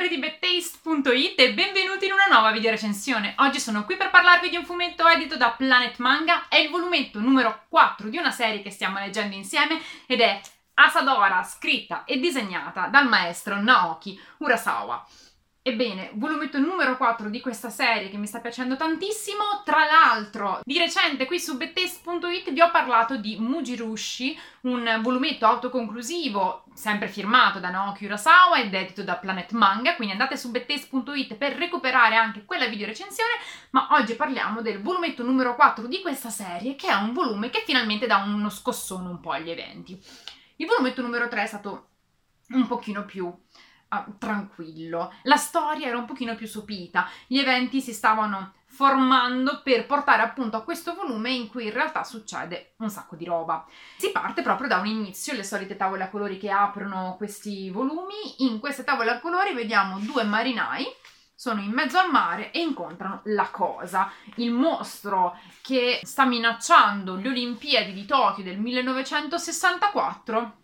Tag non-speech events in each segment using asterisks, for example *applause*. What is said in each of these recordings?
lettori di bedtaste.it e benvenuti in una nuova video recensione. Oggi sono qui per parlarvi di un fumetto edito da Planet Manga, è il volumetto numero 4 di una serie che stiamo leggendo insieme ed è Asadora, scritta e disegnata dal maestro Naoki Urasawa. Ebbene, volumetto numero 4 di questa serie che mi sta piacendo tantissimo. Tra l'altro, di recente qui su bettest.it vi ho parlato di Mujirushi, un volumetto autoconclusivo, sempre firmato da Naoki Urasawa ed edito da Planet Manga, quindi andate su bettest.it per recuperare anche quella video recensione, ma oggi parliamo del volumetto numero 4 di questa serie, che è un volume che finalmente dà uno scossone un po' agli eventi. Il volumetto numero 3 è stato un pochino più ah, tranquillo. La storia era un pochino più sopita, gli eventi si stavano formando per portare appunto a questo volume in cui in realtà succede un sacco di roba. Si parte proprio da un inizio, le solite tavole a colori che aprono questi volumi. In queste tavole a colori vediamo due marinai sono in mezzo al mare e incontrano la cosa, il mostro che sta minacciando le Olimpiadi di Tokyo del 1964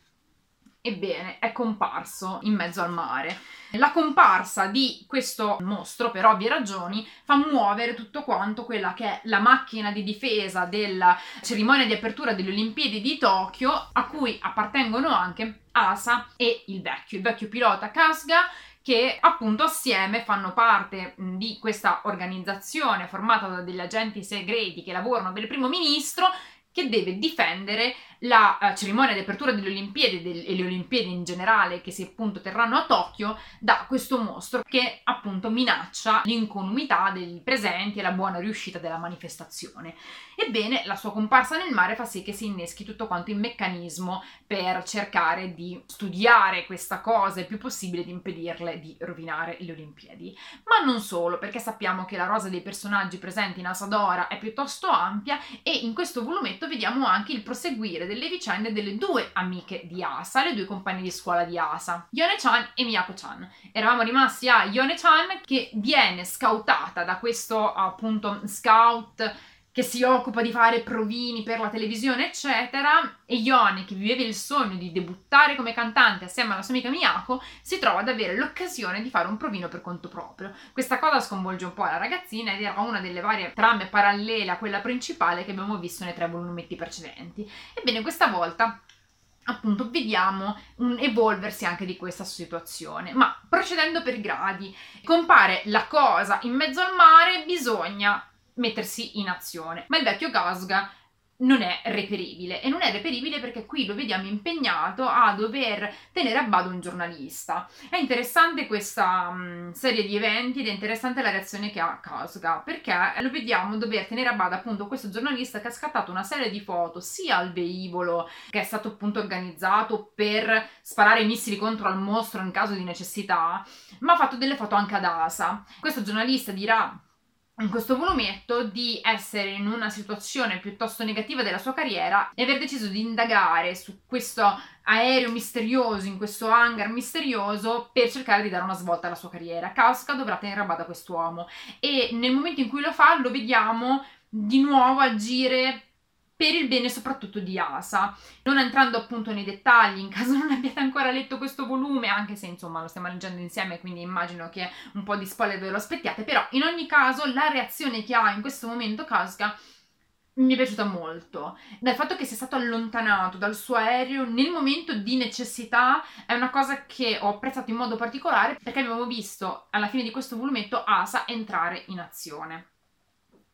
Ebbene, è comparso in mezzo al mare. La comparsa di questo mostro, per ovvie ragioni, fa muovere tutto quanto quella che è la macchina di difesa della cerimonia di apertura delle Olimpiadi di Tokyo, a cui appartengono anche Asa e il vecchio, il vecchio pilota Kasga, che appunto assieme fanno parte di questa organizzazione formata da degli agenti segreti che lavorano per il primo ministro che deve difendere la uh, cerimonia di apertura delle Olimpiadi del, e le Olimpiadi in generale che si appunto terranno a Tokyo da questo mostro che appunto minaccia l'incolumità dei presenti e la buona riuscita della manifestazione. Ebbene, la sua comparsa nel mare fa sì che si inneschi tutto quanto il meccanismo per cercare di studiare questa cosa il più possibile di impedirle di rovinare le Olimpiadi. Ma non solo, perché sappiamo che la rosa dei personaggi presenti in Asadora è piuttosto ampia e in questo volumetto vediamo anche il proseguire delle vicende delle due amiche di Asa, le due compagne di scuola di Asa, Yone-chan e Miyako-chan. Eravamo rimasti a Yone-chan che viene scoutata da questo appunto scout che si occupa di fare provini per la televisione, eccetera, e Yone, che viveva il sogno di debuttare come cantante assieme alla sua amica Miyako, si trova ad avere l'occasione di fare un provino per conto proprio. Questa cosa sconvolge un po' la ragazzina ed era una delle varie trame parallele a quella principale che abbiamo visto nei tre volumetti precedenti. Ebbene, questa volta appunto vediamo un evolversi anche di questa situazione. Ma procedendo per gradi, compare la cosa in mezzo al mare, bisogna mettersi in azione. Ma il vecchio Gasga non è reperibile e non è reperibile perché qui lo vediamo impegnato a dover tenere a bado un giornalista. È interessante questa um, serie di eventi ed è interessante la reazione che ha Kasuga perché lo vediamo dover tenere a bado appunto questo giornalista che ha scattato una serie di foto sia al velivolo che è stato appunto organizzato per sparare missili contro al mostro in caso di necessità, ma ha fatto delle foto anche ad Asa. Questo giornalista dirà in questo volumetto di essere in una situazione piuttosto negativa della sua carriera e aver deciso di indagare su questo aereo misterioso, in questo hangar misterioso, per cercare di dare una svolta alla sua carriera. Kauska dovrà tenere a bada quest'uomo e nel momento in cui lo fa lo vediamo di nuovo agire per il bene soprattutto di Asa. Non entrando appunto nei dettagli, in caso *laughs* non abbiate ancora letto questo volume, anche se insomma lo stiamo leggendo insieme, quindi immagino che un po' di spoiler ve lo aspettiate, però in ogni caso la reazione che ha in questo momento Casca mi è piaciuta molto. Dal fatto che sia stato allontanato dal suo aereo nel momento di necessità è una cosa che ho apprezzato in modo particolare perché abbiamo visto alla fine di questo volumetto Asa entrare in azione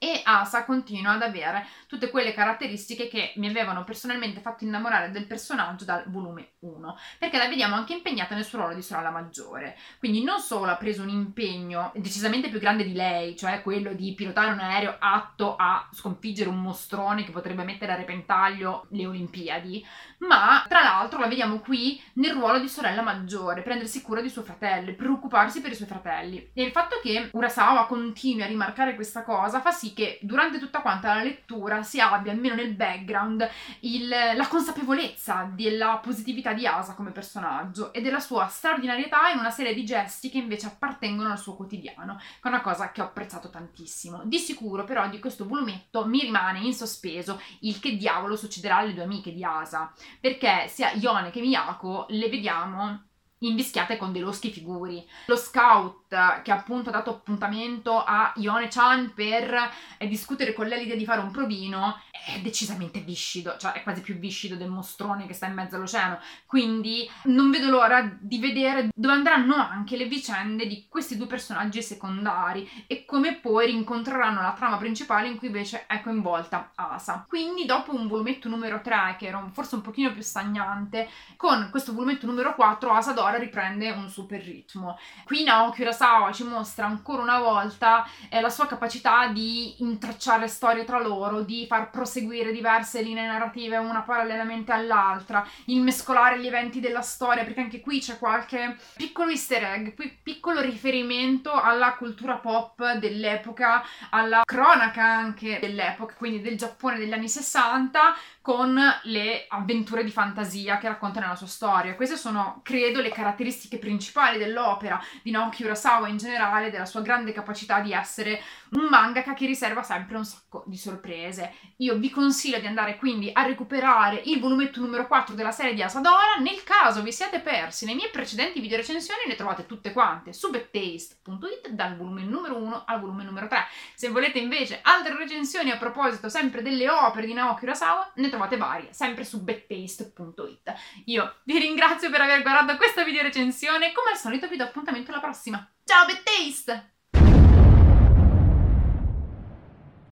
e Asa continua ad avere tutte quelle caratteristiche che mi avevano personalmente fatto innamorare del personaggio dal volume 1, perché la vediamo anche impegnata nel suo ruolo di sorella maggiore. Quindi non solo ha preso un impegno decisamente più grande di lei, cioè quello di pilotare un aereo atto a sconfiggere un mostrone che potrebbe mettere a repentaglio le Olimpiadi, ma tra l'altro la vediamo qui nel ruolo di sorella maggiore, prendersi cura di suo fratello, preoccuparsi per i suoi fratelli. E il fatto che Urasawa continui a rimarcare questa cosa fa sì che durante tutta quanta la lettura si abbia, almeno nel background, il, la consapevolezza della positività di Asa come personaggio e della sua straordinarietà in una serie di gesti che invece appartengono al suo quotidiano, che è una cosa che ho apprezzato tantissimo. Di sicuro però di questo volumetto mi rimane in sospeso il che diavolo succederà alle due amiche di Asa, perché sia Yone che Miyako le vediamo invischiate con dei loschi figuri. Lo scout che appunto ha dato appuntamento a Ione-chan per eh, discutere con lei l'idea di fare un provino è decisamente viscido, cioè è quasi più viscido del mostrone che sta in mezzo all'oceano. Quindi non vedo l'ora di vedere dove andranno anche le vicende di questi due personaggi secondari e come poi rincontreranno la trama principale in cui invece è coinvolta Asa. Quindi dopo un volumetto numero 3 che era forse un pochino più stagnante, con questo volumetto numero 4 Asadora riprende un super ritmo. Qui Naoki Urasawa ci mostra ancora una volta eh, la sua capacità di intracciare storie tra loro, di far proseguire diverse linee narrative una parallelamente all'altra, il mescolare gli eventi della storia, perché anche qui c'è qualche piccolo easter egg, qui piccolo riferimento alla cultura pop dell'epoca, alla cronaca anche dell'epoca, quindi del Giappone degli anni 60, con le avventure di fantasia che racconta nella sua storia. Queste sono, credo, le caratteristiche principali dell'opera di Naoki Urasawa in generale, della sua grande capacità di essere un mangaka che riserva sempre un sacco di sorprese. Io vi consiglio di andare quindi a recuperare il volumetto numero 4 della serie di Asadora. Nel caso vi siate persi le mie precedenti video recensioni, le trovate tutte quante su backtaste.it dal volume numero 1 al volume numero 3. Se volete invece altre recensioni a proposito sempre delle opere di Naoki Urasawa, ne trovate varie, sempre su backtaste.it. Io vi ringrazio per aver guardato questa video recensione, come al solito vi do appuntamento alla prossima. Ciao Backtaste!